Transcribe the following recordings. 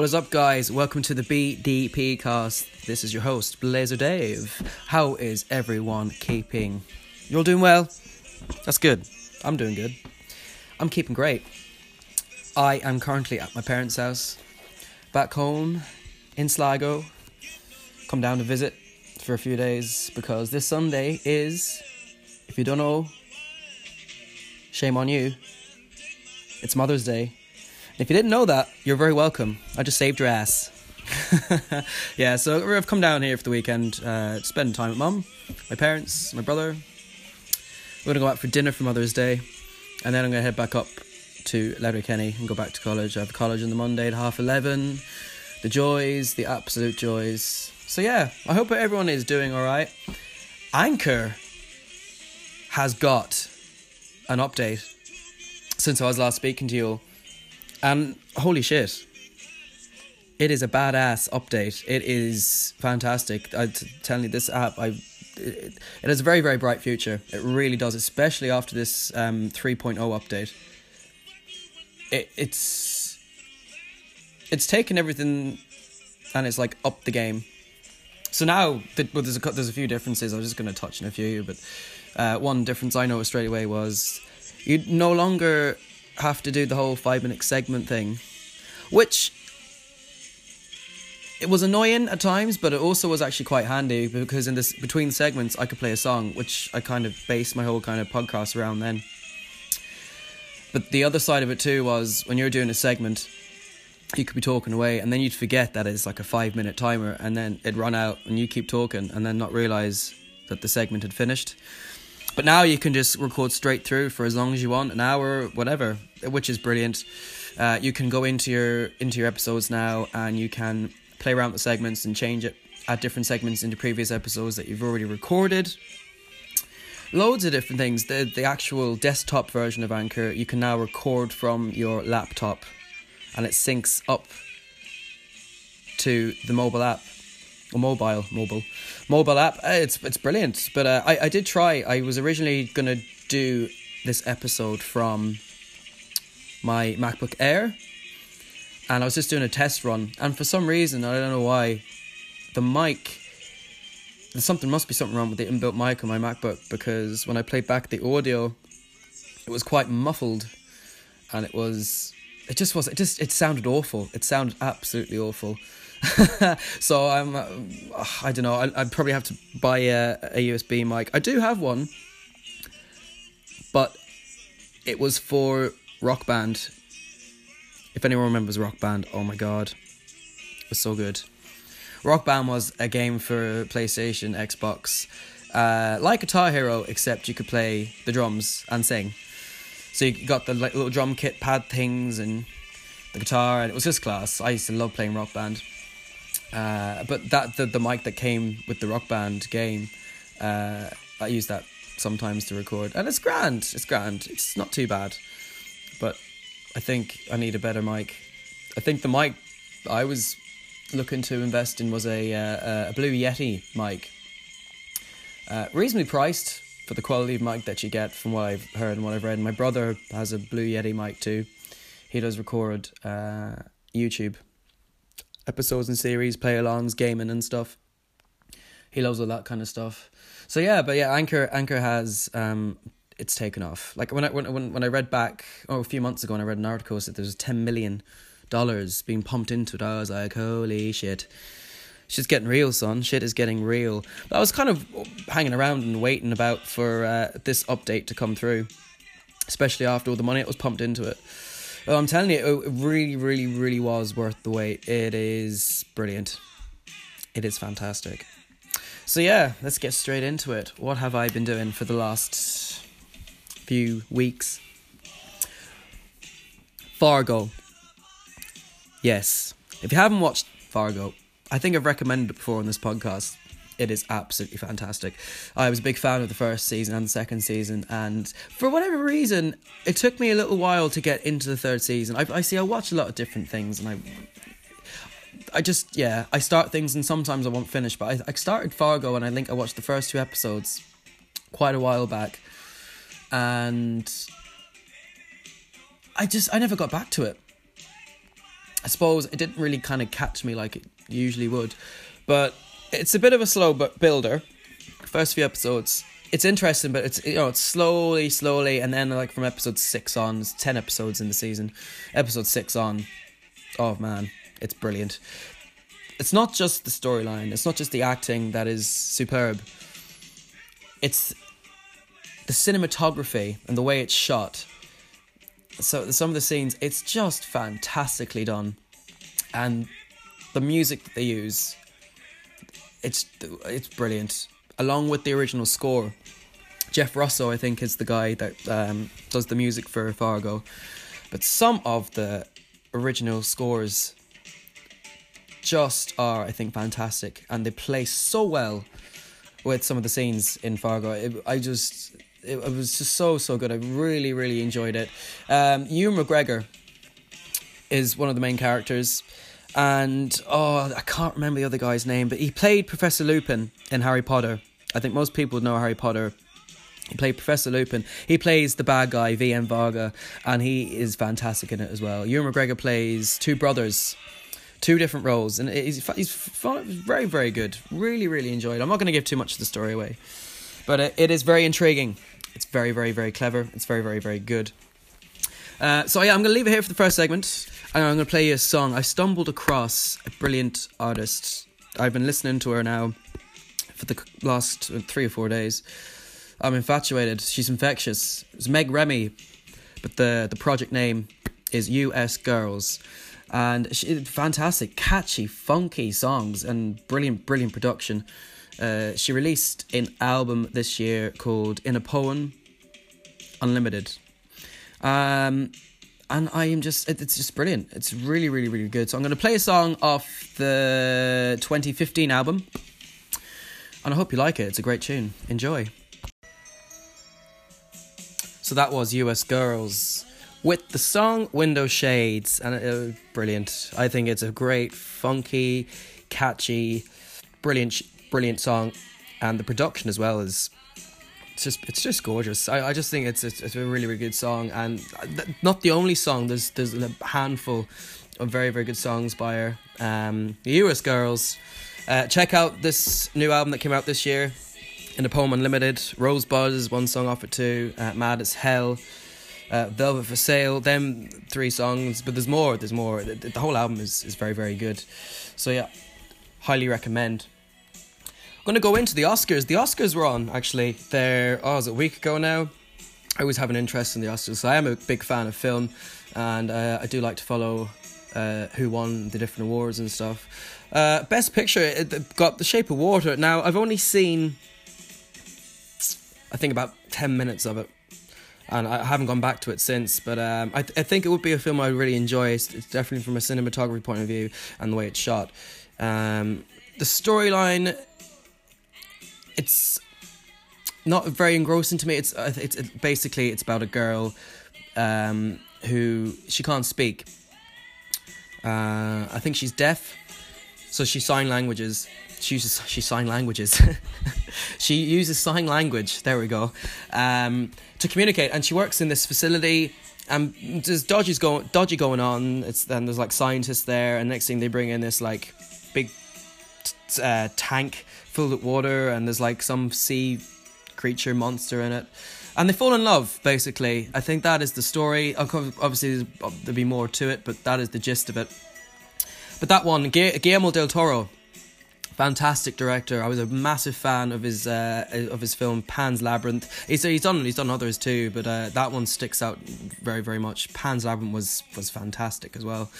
What is up, guys? Welcome to the BDP cast. This is your host, Blazer Dave. How is everyone keeping? You're all doing well? That's good. I'm doing good. I'm keeping great. I am currently at my parents' house, back home in Sligo. Come down to visit for a few days because this Sunday is, if you don't know, shame on you. It's Mother's Day. If you didn't know that, you're very welcome. I just saved your ass. yeah, so I've come down here for the weekend, uh, spend time with mum, my parents, my brother. We're gonna go out for dinner for Mother's Day, and then I'm gonna head back up to Letterkenny and go back to college. I have college on the Monday at half eleven. The joys, the absolute joys. So yeah, I hope everyone is doing all right. Anchor has got an update since I was last speaking to you. And holy shit, it is a badass update. It is fantastic. I'm telling you, this app, I it, it has a very very bright future. It really does, especially after this um, 3.0 update. It, it's it's taken everything and it's like up the game. So now, well, there's a there's a few differences. I was just going to touch on a few, but uh, one difference I noticed straight away was you no longer have to do the whole five minute segment thing, which it was annoying at times, but it also was actually quite handy because in this between segments I could play a song, which I kind of based my whole kind of podcast around then. But the other side of it too was when you're doing a segment, you could be talking away and then you'd forget that it's like a five minute timer and then it'd run out and you keep talking and then not realize that the segment had finished. But now you can just record straight through for as long as you want, an hour, whatever, which is brilliant. Uh, you can go into your into your episodes now, and you can play around with the segments and change it, add different segments into previous episodes that you've already recorded. Loads of different things. The the actual desktop version of Anchor, you can now record from your laptop, and it syncs up to the mobile app mobile, mobile, mobile app. Uh, it's it's brilliant. But uh, I I did try. I was originally gonna do this episode from my MacBook Air, and I was just doing a test run. And for some reason, I don't know why, the mic. There's something must be something wrong with the inbuilt mic on my MacBook because when I played back the audio, it was quite muffled, and it was. It just was. It just. It sounded awful. It sounded absolutely awful. so I'm, uh, I don't know. I, would probably have to buy a, a USB mic. I do have one, but it was for Rock Band. If anyone remembers Rock Band, oh my god, it was so good. Rock Band was a game for PlayStation, Xbox, uh, like Guitar Hero, except you could play the drums and sing. So you got the like, little drum kit pad things and the guitar, and it was just class. I used to love playing Rock Band. Uh, but that the, the mic that came with the rock band game, uh, I use that sometimes to record, and it's grand. It's grand. It's not too bad, but I think I need a better mic. I think the mic I was looking to invest in was a uh, a Blue Yeti mic, uh, reasonably priced for the quality of mic that you get from what I've heard and what I've read. My brother has a Blue Yeti mic too. He does record uh, YouTube episodes and series, play alongs, gaming and stuff. He loves all that kind of stuff. So yeah, but yeah, Anchor Anchor has um it's taken off. Like when I when when, when I read back oh a few months ago and I read an article that there's ten million dollars being pumped into it, I was like, holy shit. Shit's getting real, son. Shit is getting real. But I was kind of hanging around and waiting about for uh, this update to come through, especially after all the money that was pumped into it. I'm telling you, it really, really, really was worth the wait. It is brilliant. It is fantastic. So yeah, let's get straight into it. What have I been doing for the last few weeks? Fargo. Yes. If you haven't watched Fargo, I think I've recommended it before on this podcast it is absolutely fantastic. I was a big fan of the first season and the second season, and for whatever reason, it took me a little while to get into the third season. I, I see, I watch a lot of different things, and I. I just yeah, I start things and sometimes I won't finish. But I, I started Fargo and I think I watched the first two episodes quite a while back, and I just I never got back to it. I suppose it didn't really kind of catch me like it usually would, but it's a bit of a slow builder. First few episodes, it's interesting, but it's you know it's slowly, slowly, and then like from episode six on, ten episodes in the season. Episode six on, oh man, it's brilliant. It's not just the storyline. It's not just the acting that is superb. It's the cinematography and the way it's shot. So some of the scenes, it's just fantastically done, and the music that they use, it's it's brilliant. Along with the original score, Jeff Russo, I think, is the guy that um, does the music for Fargo, but some of the original scores just are, I think, fantastic, and they play so well with some of the scenes in Fargo. It, I just, it, it, was just so so good. I really really enjoyed it. Um, Ewan McGregor is one of the main characters, and oh, I can't remember the other guy's name, but he played Professor Lupin in Harry Potter. I think most people know Harry Potter. He played Professor Lupin. He plays the bad guy, V.M. Varga, and he is fantastic in it as well. Ewan McGregor plays two brothers two different roles, and he's he's very very good. Really really enjoyed. I'm not going to give too much of the story away, but it, it is very intriguing. It's very very very clever. It's very very very good. Uh, so yeah, I'm going to leave it here for the first segment, and I'm going to play you a song. I stumbled across a brilliant artist. I've been listening to her now for the last three or four days. I'm infatuated. She's infectious. It's Meg Remy, but the the project name is US Girls and she, fantastic, catchy, funky songs and brilliant, brilliant production. Uh, she released an album this year called In a Poem Unlimited. Um, and I am just, it's just brilliant. It's really, really, really good. So I'm going to play a song off the 2015 album. And I hope you like it. It's a great tune. Enjoy. So that was US Girls with the song Window Shades, and it, brilliant. I think it's a great, funky, catchy, brilliant, brilliant song, and the production as well is. It's just, it's just gorgeous. I, I just think it's, it's, it's a really, really good song, and not the only song. There's, there's a handful of very, very good songs by her. Um, the US Girls. Uh, check out this new album that came out this year, in the poem Unlimited. Rosebud is one song off it too. Uh, Mad as Hell uh, Velvet for Sale, them three songs, but there's more, there's more. The, the, whole album is, is very, very good. So, yeah, highly recommend. I'm going to go into the Oscars. The Oscars were on, actually. They're, oh, was it a week ago now? I always have an interest in the Oscars, so I am a big fan of film, and uh, I do like to follow uh, who won the different awards and stuff. Uh, Best Picture it got The Shape of Water. Now, I've only seen, I think, about 10 minutes of it and I haven't gone back to it since. But um, I, th- I think it would be a film I really enjoy. It's, it's, definitely from a cinematography point of view and the way it's shot. Um, the storyline, it's not very engrossing to me. It's it's it, basically it's about a girl um, who she can't speak. Uh, I think she's deaf, so she sign languages she uses she sign languages. she uses sign language. There we go. Um, to communicate, and she works in this facility. And there's dodgy going dodgy going on. It's then there's like scientists there, and next thing they bring in this like big uh, tank filled with water, and there's like some sea creature monster in it and they fall in love basically i think that is the story obviously there'll be more to it but that is the gist of it but that one guillermo del toro fantastic director. I was a massive fan of his uh, of his film Pan's Labyrinth. He's he's done he's done others too, but uh, that one sticks out very very much. Pan's Labyrinth was was fantastic as well.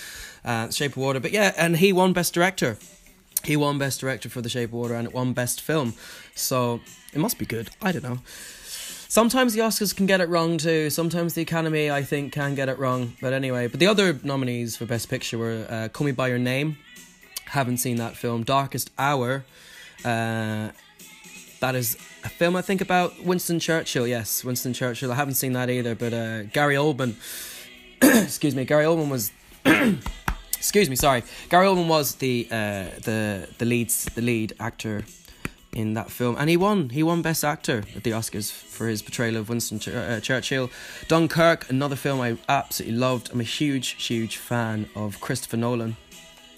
Uh, Shape of Water, but yeah, and he won Best Director. He won Best Director for The Shape of Water, and it won Best Film. So it must be good. I don't know. Sometimes the Oscars can get it wrong too. Sometimes the Academy, I think, can get it wrong. But anyway, but the other nominees for Best Picture were uh, Call Me by Your Name, haven't seen that film. Darkest Hour. Uh, that is a film I think about Winston Churchill. Yes, Winston Churchill. I haven't seen that either, but uh, Gary Oldman. excuse me, Gary Oldman was. excuse me, sorry. Gary Oldman was the uh, the the leads the lead actor in that film, and he won. He won Best Actor at the Oscars for his portrayal of Winston Ch- uh, Churchill. Dunkirk, another film I absolutely loved. I'm a huge, huge fan of Christopher Nolan.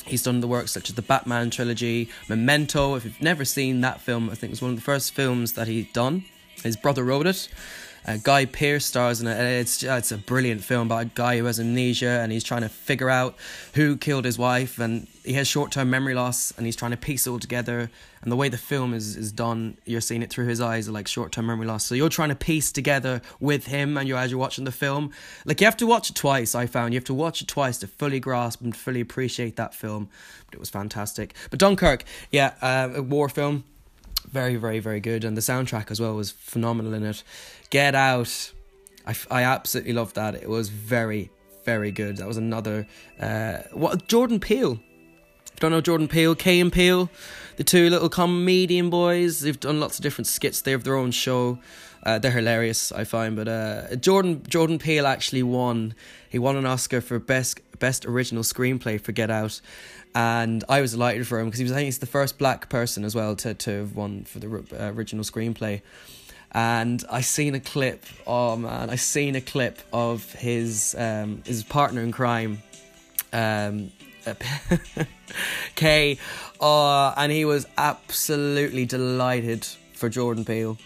He's done the works such as the Batman trilogy, Memento. If you've never seen that film, I think it was one of the first films that he'd done. His brother wrote it. Uh, Guy Pearce stars in it. It's it's a brilliant film about a guy who has amnesia and he's trying to figure out who killed his wife and he has short term memory loss and he's trying to piece it all together. And the way the film is, is done, you're seeing it through his eyes, like short term memory loss. So you're trying to piece together with him and you as you're watching the film. Like you have to watch it twice. I found you have to watch it twice to fully grasp and fully appreciate that film. But it was fantastic. But Dunkirk, yeah, uh, a war film very, very, very good, and the soundtrack as well was phenomenal in it. Get Out, I, I absolutely loved that. It was very, very good. That was another uh, what Jordan Peele. If don't know Jordan Peele, Key and Peele, the two little comedian boys. They've done lots of different skits. They have their own show. Uh, they're hilarious, I find. But uh, Jordan Jordan Peele actually won. He won an Oscar for best best original screenplay for Get Out, and I was delighted for him because he was I think he's the first black person as well to to have won for the uh, original screenplay. And I seen a clip. Oh man, I seen a clip of his um, his partner in crime, um, Kay, uh, and he was absolutely delighted for Jordan Peele.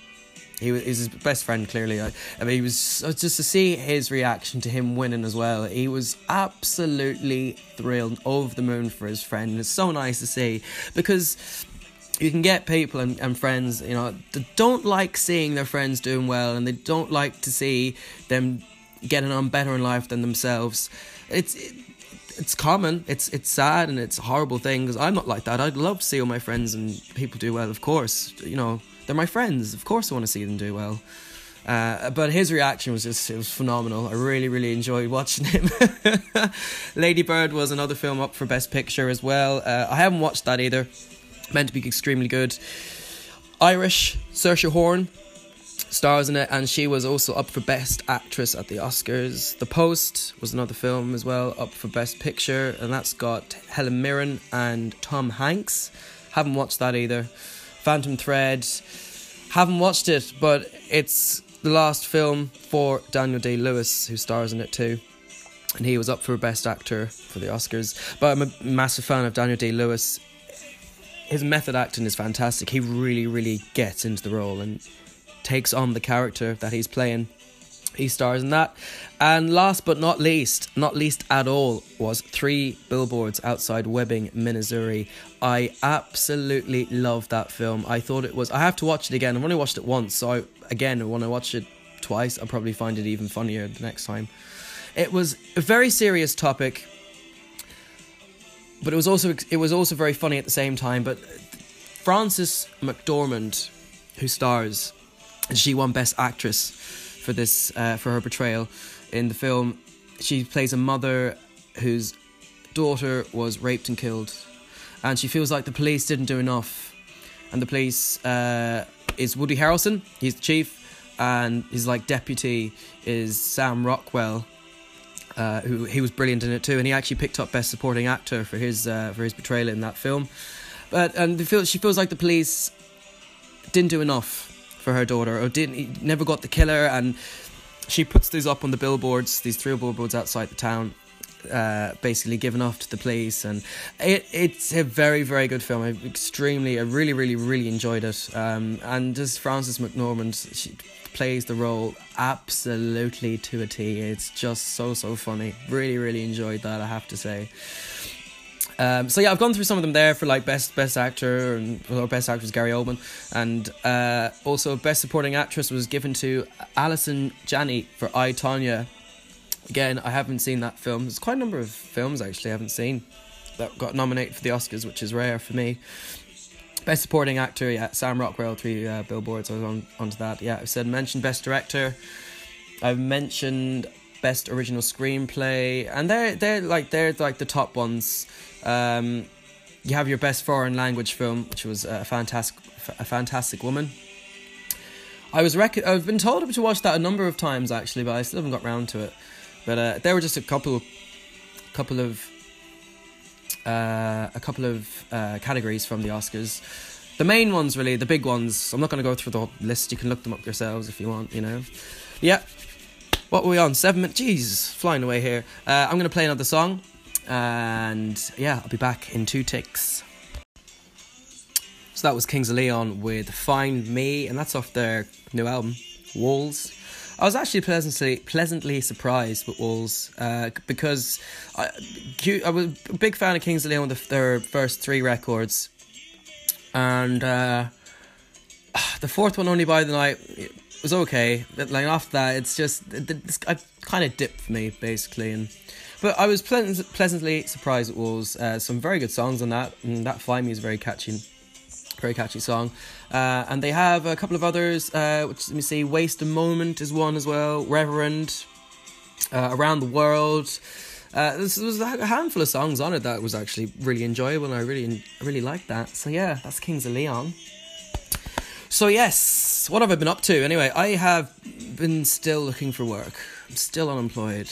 He was, his best friend, clearly. I, I mean, he was just to see his reaction to him winning as well. He was absolutely thrilled, over the moon for his friend. It's so nice to see because you can get people and, and friends, you know, that don't like seeing their friends doing well and they don't like to see them getting on better in life than themselves. It's. It, it's common. It's it's sad and it's a horrible thing because I'm not like that. I'd love to see all my friends and people do well. Of course, you know they're my friends. Of course, I want to see them do well. Uh, but his reaction was just it was phenomenal. I really really enjoyed watching him. Lady Bird was another film up for Best Picture as well. Uh, I haven't watched that either. Meant to be extremely good. Irish Saoirse Horn stars in it, and she was also up for Best Actress at the Oscars. The Post was another film as well up for Best Picture, and that's got Helen Mirren and Tom Hanks. Haven't watched that either. Phantom Thread, haven't watched it, but it's the last film for Daniel Day Lewis, who stars in it too. And he was up for Best Actor for the Oscars. But I'm a massive fan of Daniel Day Lewis. His method acting is fantastic. He really, really gets into the role and takes on the character that he's playing. He stars in that. And last but not least, not least at all, was Three Billboards Outside Ebbing, Missouri. I absolutely love that film. I thought it was. I have to watch it again. I've only watched it once, so I, again, when I watch it twice, I'll probably find it even funnier the next time. It was a very serious topic, but it was also it was also very funny at the same time. But Frances McDormand, who stars, and she won Best Actress for this uh, for her portrayal in the film. She plays a mother whose daughter was raped and killed, and she feels like the police didn't do enough. And the police uh, is Woody Harrelson. He's the chief, and his like deputy is Sam Rockwell. Uh, who he was brilliant in it too, and he actually picked up best supporting actor for his uh, for his portrayal in that film. But and feel, she feels like the police didn't do enough for her daughter, or didn't never got the killer, and she puts these up on the billboards, these three billboards outside the town, uh, basically given off to the police, and it it's a very very good film. I extremely, I really really really enjoyed it. Um, and just Frances McDormand, she plays the role absolutely to a T. It's just so so funny. Really really enjoyed that. I have to say. Um, so yeah, I've gone through some of them there for like best best actor and or best actress Gary Oldman, and uh, also best supporting actress was given to Allison Janney for I Tonya. Again, I haven't seen that film. There's quite a number of films actually I haven't seen that got nominated for the Oscars, which is rare for me. Best supporting actor, yeah, Sam Rockwell, three uh, billboards. I was on onto that. Yeah, I've said mentioned best director. I've mentioned best original screenplay, and they're they're like they're like the top ones. Um, you have your best foreign language film, which was a fantastic a fantastic woman. I was rec- I've been told to watch that a number of times actually, but I still haven't got round to it. But uh, there were just a couple, couple of, uh, a couple of uh, categories from the Oscars. the main ones, really, the big ones. I'm not going to go through the whole list. You can look them up yourselves if you want, you know. Yeah. What were we on? Seven minutes. Jeez, flying away here. Uh, I'm going to play another song. And yeah, I'll be back in two ticks. So that was Kings of Leon with Find Me, and that's off their new album, Walls. I was actually pleasantly pleasantly surprised with Walls uh, because I, I was a big fan of Kings of Leon with their first three records, and uh, the fourth one, Only by the Night, was okay. But like after that, it's just it's, I kind of dipped for me basically, and but I was pleasant, pleasantly surprised with Walls. Uh, some very good songs on that, and that Find Me is very catchy very catchy song. Uh, and they have a couple of others, uh, which let me see, Waste a Moment is one as well, Reverend, uh, Around the World. Uh, this was a handful of songs on it that was actually really enjoyable, and I really, really liked that. So yeah, that's Kings of Leon. So yes, what have I been up to? Anyway, I have been still looking for work. I'm still unemployed,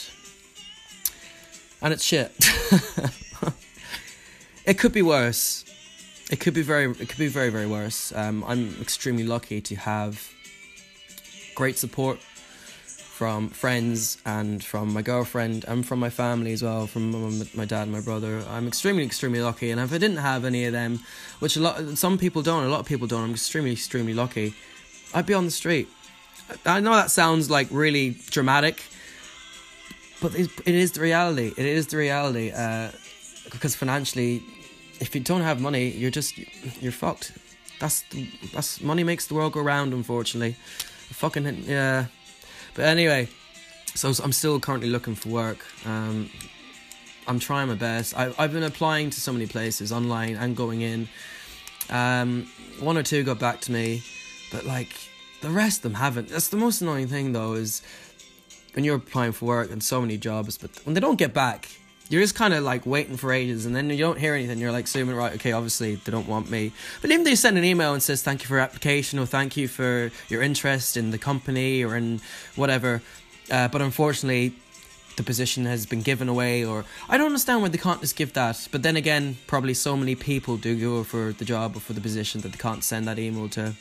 and it's shit. it could be worse. It could be very, it could be very, very worse. Um, I'm extremely lucky to have great support from friends and from my girlfriend and from my family as well, from my dad and my brother. I'm extremely, extremely lucky. And if I didn't have any of them, which a lot, some people don't, a lot of people don't, I'm extremely, extremely lucky. I'd be on the street. I know that sounds like really dramatic, but it is the reality. It is the reality. Uh, because financially, if you don't have money, you're just you're fucked. That's that's money makes the world go round. Unfortunately, fucking yeah. But anyway, so I'm still currently looking for work. Um, I'm trying my best. I, I've been applying to so many places online and going in. Um, one or two got back to me, but like the rest of them haven't. That's the most annoying thing though is when you're applying for work and so many jobs, but when they don't get back, you're just kind of like waiting for ages and then you don't hear anything. You're like assuming right okay obviously they don't want me. But even they send an email and says thank you for your application or thank you for your interest in the company or in whatever uh, but unfortunately the position has been given away or i don't understand why they can't just give that. But then again probably so many people do go for the job or for the position that they can't send that email to.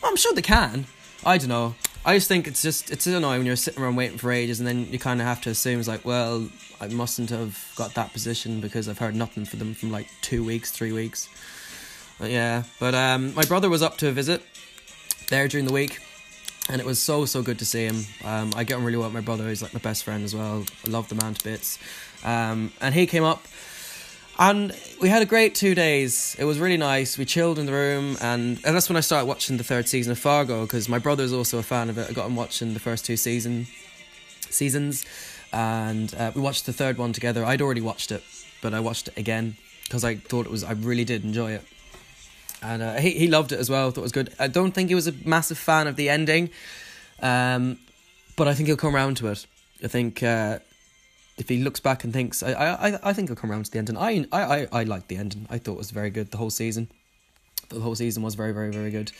Well, i'm sure they can i don't know I just think it's just it's annoying when you're sitting around waiting for ages, and then you kind of have to assume it's like, well, I mustn't have got that position because I've heard nothing for them from like two weeks, three weeks. But yeah, but um, my brother was up to a visit there during the week, and it was so so good to see him. Um, I get on really well with my brother; he's like my best friend as well. I love the man to bits. Um, and he came up and we had a great two days. It was really nice. We chilled in the room, and, and that's when I started watching the third season of Fargo because my brother is also a fan of it. I got him watching the first two season seasons, and uh, we watched the third one together. I'd already watched it, but I watched it again because I thought it was. I really did enjoy it, and uh, he he loved it as well. Thought it was good. I don't think he was a massive fan of the ending, um, but I think he'll come around to it. I think. Uh, if he looks back and thinks, I, I, I think he'll come around to the ending. I, I, I, I liked the ending. I thought it was very good. The whole season, the whole season was very, very, very good.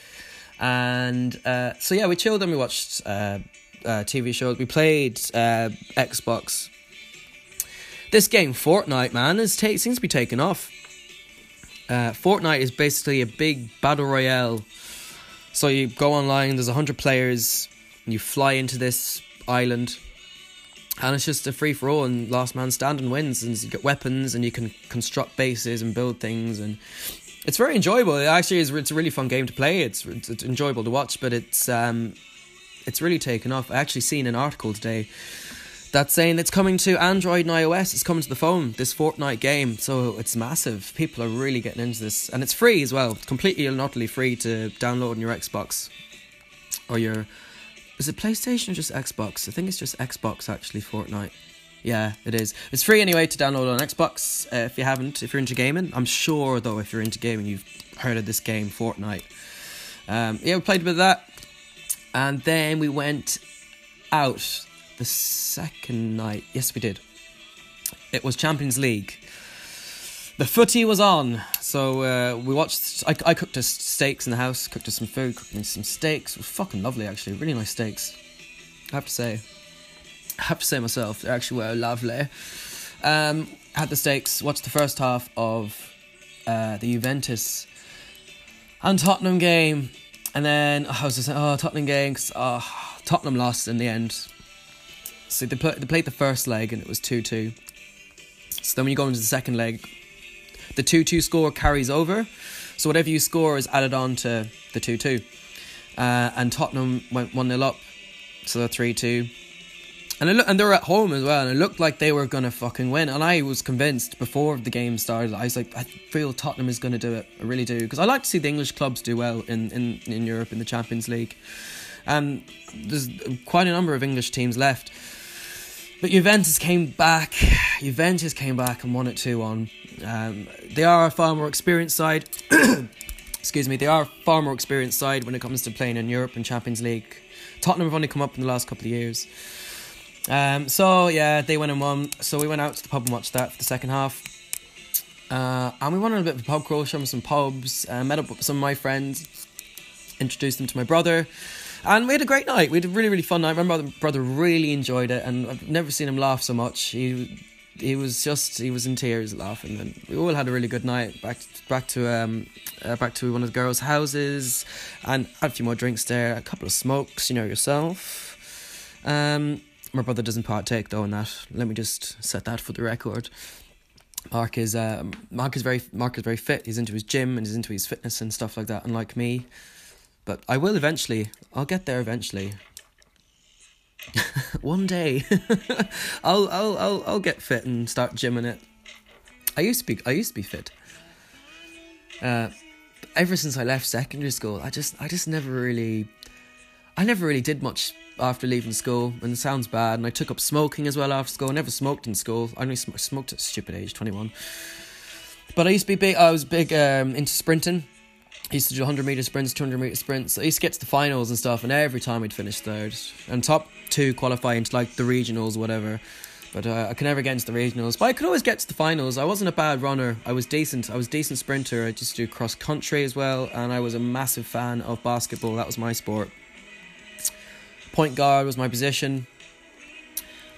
And uh, so yeah, we chilled and we watched uh, uh, TV shows. We played uh, Xbox. This game, Fortnite, man, is ta- seems to be taking off. Uh, Fortnite is basically a big battle royale. So you go online. There's hundred players. And you fly into this island and it's just a free for all and last man standing wins and you get weapons and you can construct bases and build things and it's very enjoyable. It actually is it's a really fun game to play. It's, it's, it's enjoyable to watch but it's um it's really taken off. I actually seen an article today that's saying it's coming to android and ios. It's coming to the phone this fortnite game. So it's massive. People are really getting into this. And it's free as well. Completely and utterly free to download on your xbox or your is it PlayStation or just Xbox? I think it's just Xbox actually. Fortnite. Yeah, it is. It's free anyway to download on Xbox uh, if you haven't. If you're into gaming, I'm sure though if you're into gaming, you've heard of this game, Fortnite. Um, yeah, we played of that, and then we went out the second night. Yes, we did. It was Champions League the footy was on, so uh, we watched. I, I cooked us steaks in the house, cooked us some food, cooked me some steaks. It was fucking lovely, actually. Really nice steaks. I have to say. I have to say myself, they actually were lovely. Um, had the steaks, watched the first half of uh, the Juventus and Tottenham game, and then I was just saying, oh Tottenham game, cause, oh, Tottenham lost in the end. So they, they played the first leg and it was two two. So then when you go into the second leg, the two two score carries over. So whatever you score is added on to the two two. Uh, and Tottenham went one 0 up, so three two. And it look, and they were at home as well, and it looked like they were gonna fucking win. And I was convinced before the game started. I was like, I feel Tottenham is gonna do it. I really do, because I like to see the English clubs do well in, in, in Europe in the Champions League. Um, there's quite a number of English teams left, but Juventus came back. Juventus came back and won it two one. Um, they are a far more experienced side. Excuse me, they are a far more experienced side when it comes to playing in Europe and Champions League. Tottenham have only come up in the last couple of years. Um, so yeah, they went and won. So we went out to the pub and watched that for the second half. Uh, and we went on a bit of a pub crawl, showing some pubs, uh, met up with some of my friends, introduced them to my brother, and we had a great night. We had a really, really fun night. My brother, brother really enjoyed it, and I've never seen him laugh so much. He he was just he was in tears laughing, and we all had a really good night. Back back to um uh, back to one of the girls' houses, and had a few more drinks there, a couple of smokes, you know yourself. Um, my brother doesn't partake though in that. Let me just set that for the record. Mark is uh, Mark is very Mark is very fit. He's into his gym and he's into his fitness and stuff like that. Unlike me, but I will eventually. I'll get there eventually. One day, I'll I'll I'll I'll get fit and start gymming it. I used to be I used to be fit. Uh, ever since I left secondary school, I just I just never really, I never really did much after leaving school, and it sounds bad. And I took up smoking as well after school. I never smoked in school. I only sm- smoked at stupid age, twenty one. But I used to be big. I was big um, into sprinting. I used to do 100 meter sprints, 200 meter sprints. I used to get to the finals and stuff, and every time I'd finish third. And top two qualify into like the regionals, or whatever. But uh, I could never get into the regionals. But I could always get to the finals. I wasn't a bad runner. I was decent. I was a decent sprinter. I just do cross country as well, and I was a massive fan of basketball. That was my sport. Point guard was my position.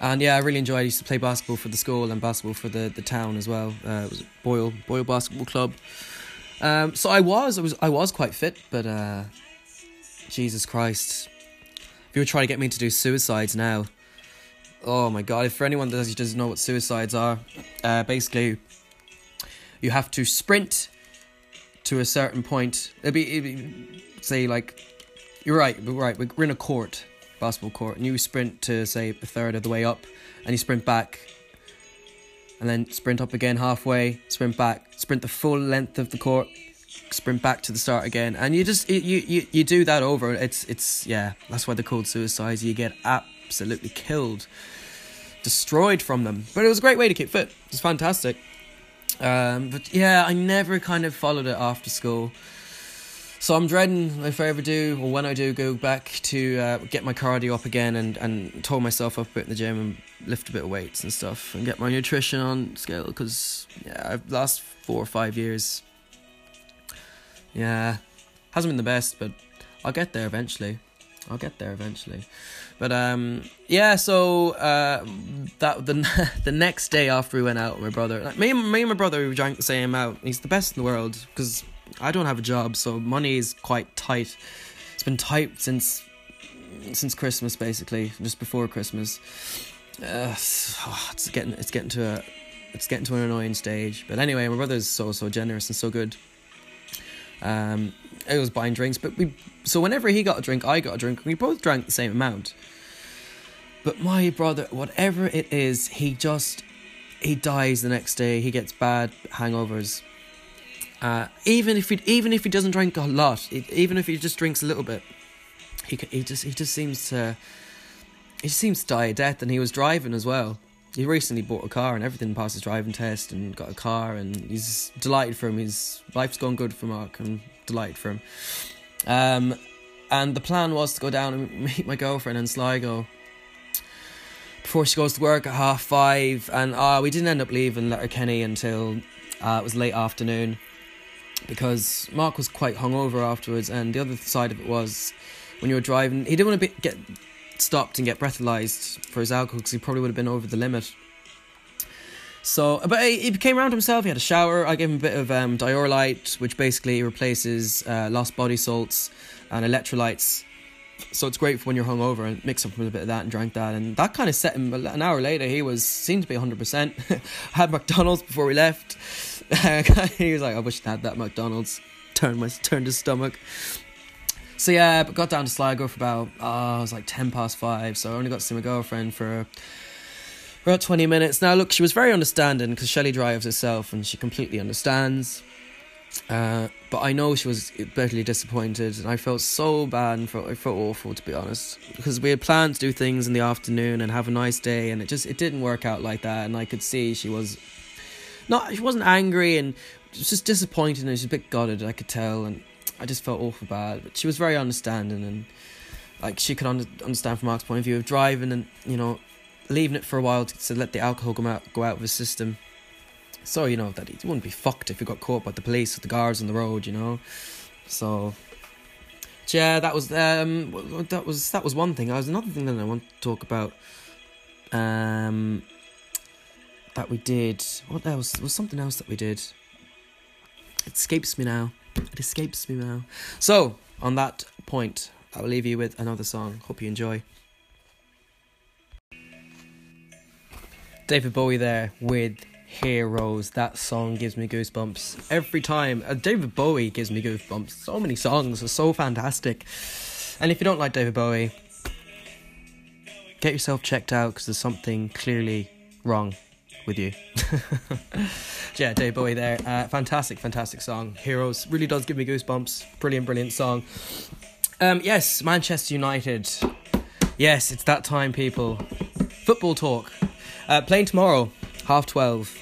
And yeah, I really enjoyed. I used to play basketball for the school and basketball for the, the town as well. Uh, it was Boyle Boyle Basketball Club. Um, so I was I was I was quite fit, but uh, Jesus Christ, if you were trying to get me to do suicides now, oh my God! If for anyone that doesn't know what suicides are, uh, basically, you have to sprint to a certain point. It'd be, it'd be say like, you're right, right. We're in a court basketball court and you sprint to say a third of the way up and you sprint back and then sprint up again halfway sprint back sprint the full length of the court sprint back to the start again. And you just you you, you do that over it's it's yeah that's why they're called suicides. You get absolutely killed destroyed from them. But it was a great way to keep fit. It was fantastic. Um, but yeah i never kind of followed it after school so I'm dreading if I ever do, or when I do, go back to uh, get my cardio up again and, and tore myself up a bit in the gym and lift a bit of weights and stuff and get my nutrition on scale because yeah, I've last four or five years, yeah, hasn't been the best, but I'll get there eventually. I'll get there eventually, but um, yeah. So uh, that the the next day after we went out my brother, like, me me and my brother we drank the same amount. He's the best in the world because I don't have a job, so money is quite tight. It's been tight since since Christmas, basically, just before Christmas. Uh, oh, it's getting it's getting to a it's getting to an annoying stage. But anyway, my brother's so so generous and so good. Um, I was buying drinks, but we so whenever he got a drink, I got a drink. We both drank the same amount. But my brother, whatever it is, he just he dies the next day. He gets bad hangovers. Uh, even if he even if he doesn't drink a lot, even if he just drinks a little bit, he he just he just seems to he just seems to die a death. And he was driving as well. He recently bought a car and everything passed his driving test and got a car and he's delighted for him. His life's gone good for Mark. I'm delighted for him. Um, and the plan was to go down and meet my girlfriend in Sligo before she goes to work at half five. And uh, we didn't end up leaving Letterkenny until uh, it was late afternoon because Mark was quite hungover afterwards, and the other side of it was when you were driving, he didn't want to be, get stopped and get breathalyzed for his alcohol because he probably would have been over the limit. So, but he, he came around himself. He had a shower. I gave him a bit of um, Dioralyte, which basically replaces uh, lost body salts and electrolytes. So it's great for when you're hungover and mix up with a bit of that and drank that. And that kind of set him. An hour later, he was seemed to be 100%. had McDonald's before we left. he was like, I wish I had that McDonald's. Turned my turned his stomach. So yeah, but got down to Sligo for about oh, it was like ten past five. So I only got to see my girlfriend for about 20 minutes. Now, look, she was very understanding because Shelley drives herself and she completely understands. Uh, but I know she was bitterly disappointed, and I felt so bad and felt, I felt awful to be honest because we had planned to do things in the afternoon and have a nice day, and it just it didn't work out like that. And I could see she was not she wasn't angry and was just disappointed, and she was a bit gutted. I could tell, and I just felt awful bad. But she was very understanding, and like she could under, understand from Mark's point of view of driving, and you know leaving it for a while to, to let the alcohol come out, go out of his system. So you know that he wouldn't be fucked if he got caught by the police or the guards on the road, you know. So yeah, that was um that was that was one thing. I was another thing that I want to talk about. Um, that we did. What else? There was something else that we did. It escapes me now. It escapes me now. So on that point, I will leave you with another song. Hope you enjoy. David Bowie there with Heroes. That song gives me goosebumps every time. Uh, David Bowie gives me goosebumps. So many songs are so fantastic. And if you don't like David Bowie, get yourself checked out because there's something clearly wrong with you. yeah, David Bowie there. Uh, fantastic, fantastic song. Heroes really does give me goosebumps. Brilliant, brilliant song. Um, yes, Manchester United. Yes, it's that time, people. Football talk. Uh, playing tomorrow, half 12,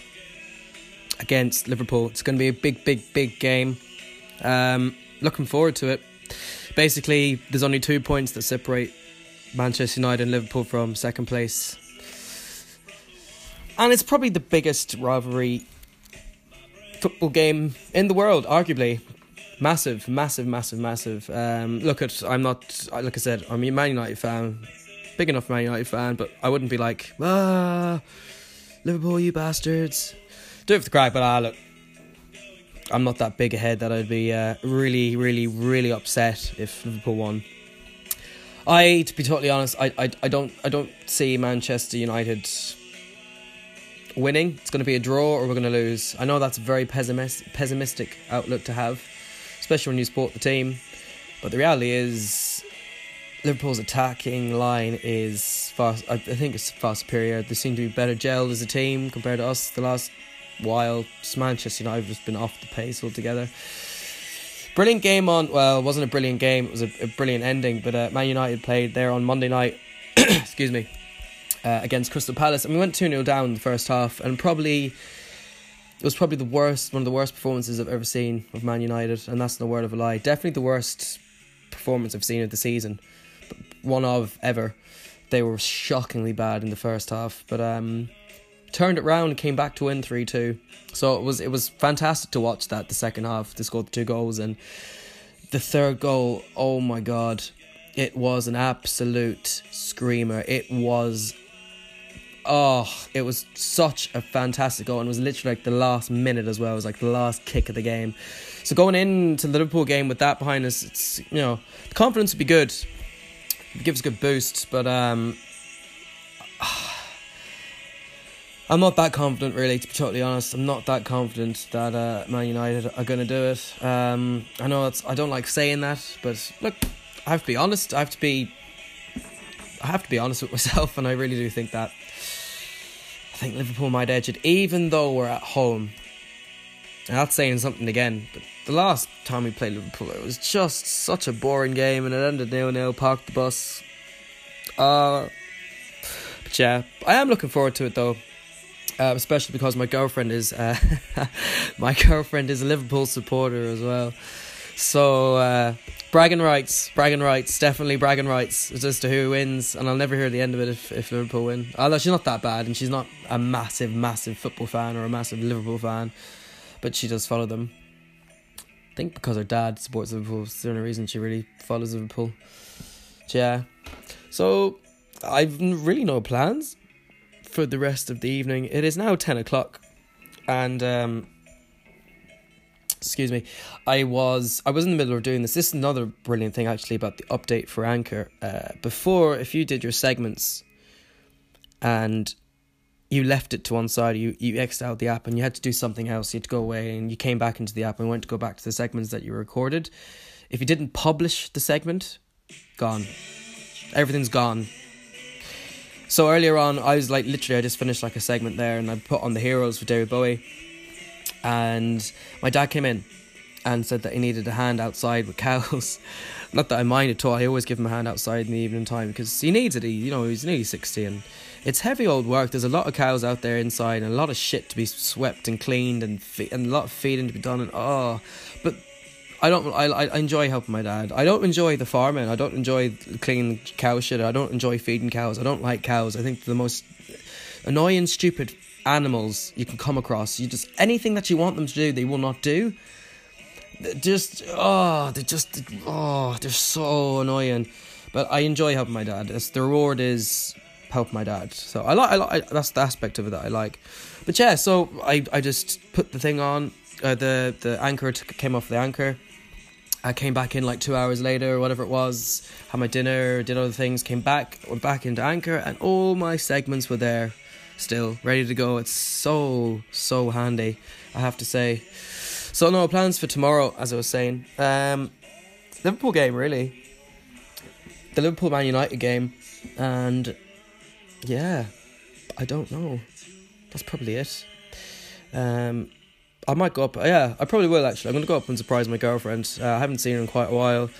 against Liverpool. It's going to be a big, big, big game. Um, looking forward to it. Basically, there's only two points that separate Manchester United and Liverpool from second place. And it's probably the biggest rivalry football game in the world, arguably. Massive, massive, massive, massive. Um, look at, I'm not, like I said, I'm a Man United fan big enough Man United fan, but I wouldn't be like, ah, Liverpool, you bastards. Do it for the crack, but ah, look, I'm not that big ahead that I'd be uh, really, really, really upset if Liverpool won. I, to be totally honest, I, I, I don't, I don't see Manchester United winning. It's going to be a draw, or we're going to lose. I know that's a very pessimist, pessimistic outlook to have, especially when you support the team. But the reality is, Liverpool's attacking line is far. I think it's far superior. They seem to be better gelled as a team compared to us the last while. Just Manchester United have just been off the pace altogether. Brilliant game on. Well, it wasn't a brilliant game. It was a, a brilliant ending. But uh, Man United played there on Monday night. excuse me. Uh, against Crystal Palace, and we went two 0 down in the first half, and probably it was probably the worst, one of the worst performances I've ever seen of Man United, and that's no word of a lie. Definitely the worst performance I've seen of the season one of ever. They were shockingly bad in the first half, but um, turned it round and came back to win three two. So it was it was fantastic to watch that the second half. They scored the two goals and the third goal. Oh my god, it was an absolute screamer. It was. Oh, it was such a fantastic goal, and was literally like the last minute as well. It was like the last kick of the game. So going into the Liverpool game with that behind us, it's you know the confidence would be good it gives a good boost, but um, I'm not that confident, really, to be totally honest. I'm not that confident that uh, Man United are going to do it. Um, I know it's, I don't like saying that, but look, I have to be honest. I have to be. I have to be honest with myself, and I really do think that. I think Liverpool might edge it, even though we're at home. And that's saying something again, but the last time we played Liverpool, it was just such a boring game, and it ended nil nil. Parked the bus. Uh, but yeah, I am looking forward to it though, uh, especially because my girlfriend is uh, my girlfriend is a Liverpool supporter as well. So uh, bragging rights, bragging rights, definitely bragging rights as to who wins, and I'll never hear the end of it if, if Liverpool win. Although she's not that bad, and she's not a massive, massive football fan or a massive Liverpool fan, but she does follow them. I think because her dad supports Liverpool, it's the only reason she really follows Liverpool. yeah. So I've really no plans for the rest of the evening. It is now 10 o'clock, and um, excuse me, I was I was in the middle of doing this. This is another brilliant thing actually about the update for Anchor. Uh, before, if you did your segments and you left it to one side, you you exited out the app and you had to do something else. You had to go away and you came back into the app and went to go back to the segments that you recorded. If you didn't publish the segment, gone. Everything's gone. So earlier on, I was like literally, I just finished like a segment there, and I put on the heroes for David Bowie, and my dad came in and said that he needed a hand outside with cows. Not that I mind at all. I always give him a hand outside in the evening time because he needs it. He, you know, he's nearly sixty, and it's heavy old work. There's a lot of cows out there inside, and a lot of shit to be swept and cleaned, and fe- and a lot of feeding to be done. And oh, but I don't. I I enjoy helping my dad. I don't enjoy the farming. I don't enjoy cleaning cow shit. I don't enjoy feeding cows. I don't like cows. I think the most annoying, stupid animals you can come across. You just anything that you want them to do, they will not do. They Just oh, they're just oh, they're so annoying. But I enjoy helping my dad. It's, the reward is help my dad. So I like. I like. That's the aspect of it that I like. But yeah, so I I just put the thing on. Uh, the the anchor t- came off the anchor I came back in like two hours later or whatever it was, had my dinner, did other things, came back, went back into Anchor, and all my segments were there still, ready to go. It's so, so handy, I have to say. So, no plans for tomorrow, as I was saying. Um, Liverpool game, really. The Liverpool Man United game. And yeah, I don't know. That's probably it. Um, I might go up. Yeah, I probably will actually. I'm to go up and surprise my girlfriend. Uh, I haven't seen her in quite a while.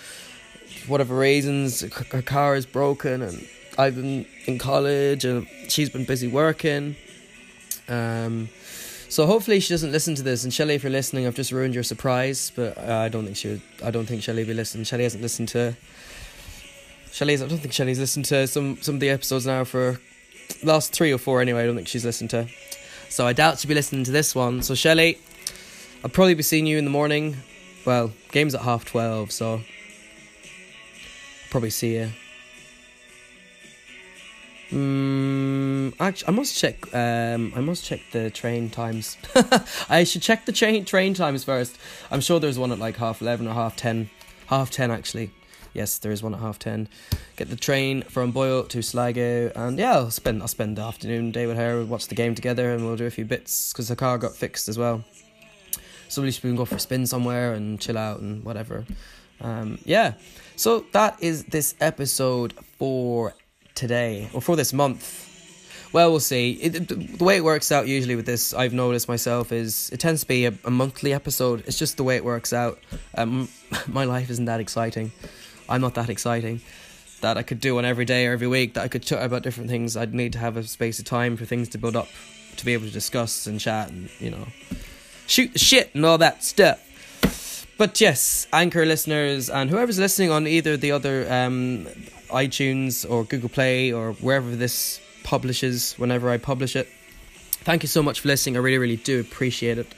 Whatever reasons, her car is broken, and I've been in college, and she's been busy working. Um, so hopefully she doesn't listen to this. And Shelly, if you're listening, I've just ruined your surprise. But uh, I don't think she. Would, I don't think Shelly will be listening. Shelly hasn't listened to. Shelly's. I don't think Shelly's listened to some some of the episodes now for last three or four anyway. I don't think she's listened to. So I doubt she'll be listening to this one. So Shelly, I'll probably be seeing you in the morning. Well, game's at half twelve, so probably see you. Mm, actually, I must check. Um, I must check the train times. I should check the train train times first. I'm sure there's one at like half eleven or half ten. Half ten actually. Yes, there is one at half ten. Get the train from Boyle to Sligo, and yeah, I'll spend I'll spend the afternoon day with her. We'll watch the game together, and we'll do a few bits because the car got fixed as well so we can go for a spin somewhere and chill out and whatever. Um, yeah, so that is this episode for today or for this month. Well, we'll see. It, the way it works out usually with this, I've noticed myself, is it tends to be a, a monthly episode. It's just the way it works out. Um, my life isn't that exciting. I'm not that exciting that I could do one every day or every week. That I could chat about different things. I'd need to have a space of time for things to build up, to be able to discuss and chat, and you know, shoot the shit and all that stuff. But yes, Anchor listeners and whoever's listening on either the other um, iTunes or Google Play or wherever this publishes, whenever I publish it, thank you so much for listening. I really, really do appreciate it.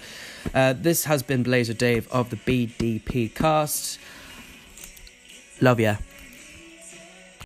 Uh, this has been Blazer Dave of the BDP cast. Love ya.